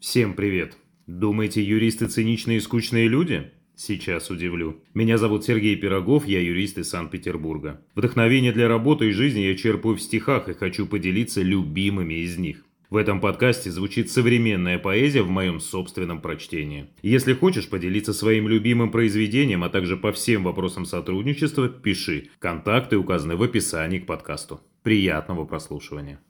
Всем привет! Думаете, юристы циничные и скучные люди? Сейчас удивлю. Меня зовут Сергей Пирогов, я юрист из Санкт-Петербурга. Вдохновение для работы и жизни я черпаю в стихах и хочу поделиться любимыми из них. В этом подкасте звучит современная поэзия в моем собственном прочтении. Если хочешь поделиться своим любимым произведением, а также по всем вопросам сотрудничества, пиши. Контакты указаны в описании к подкасту. Приятного прослушивания.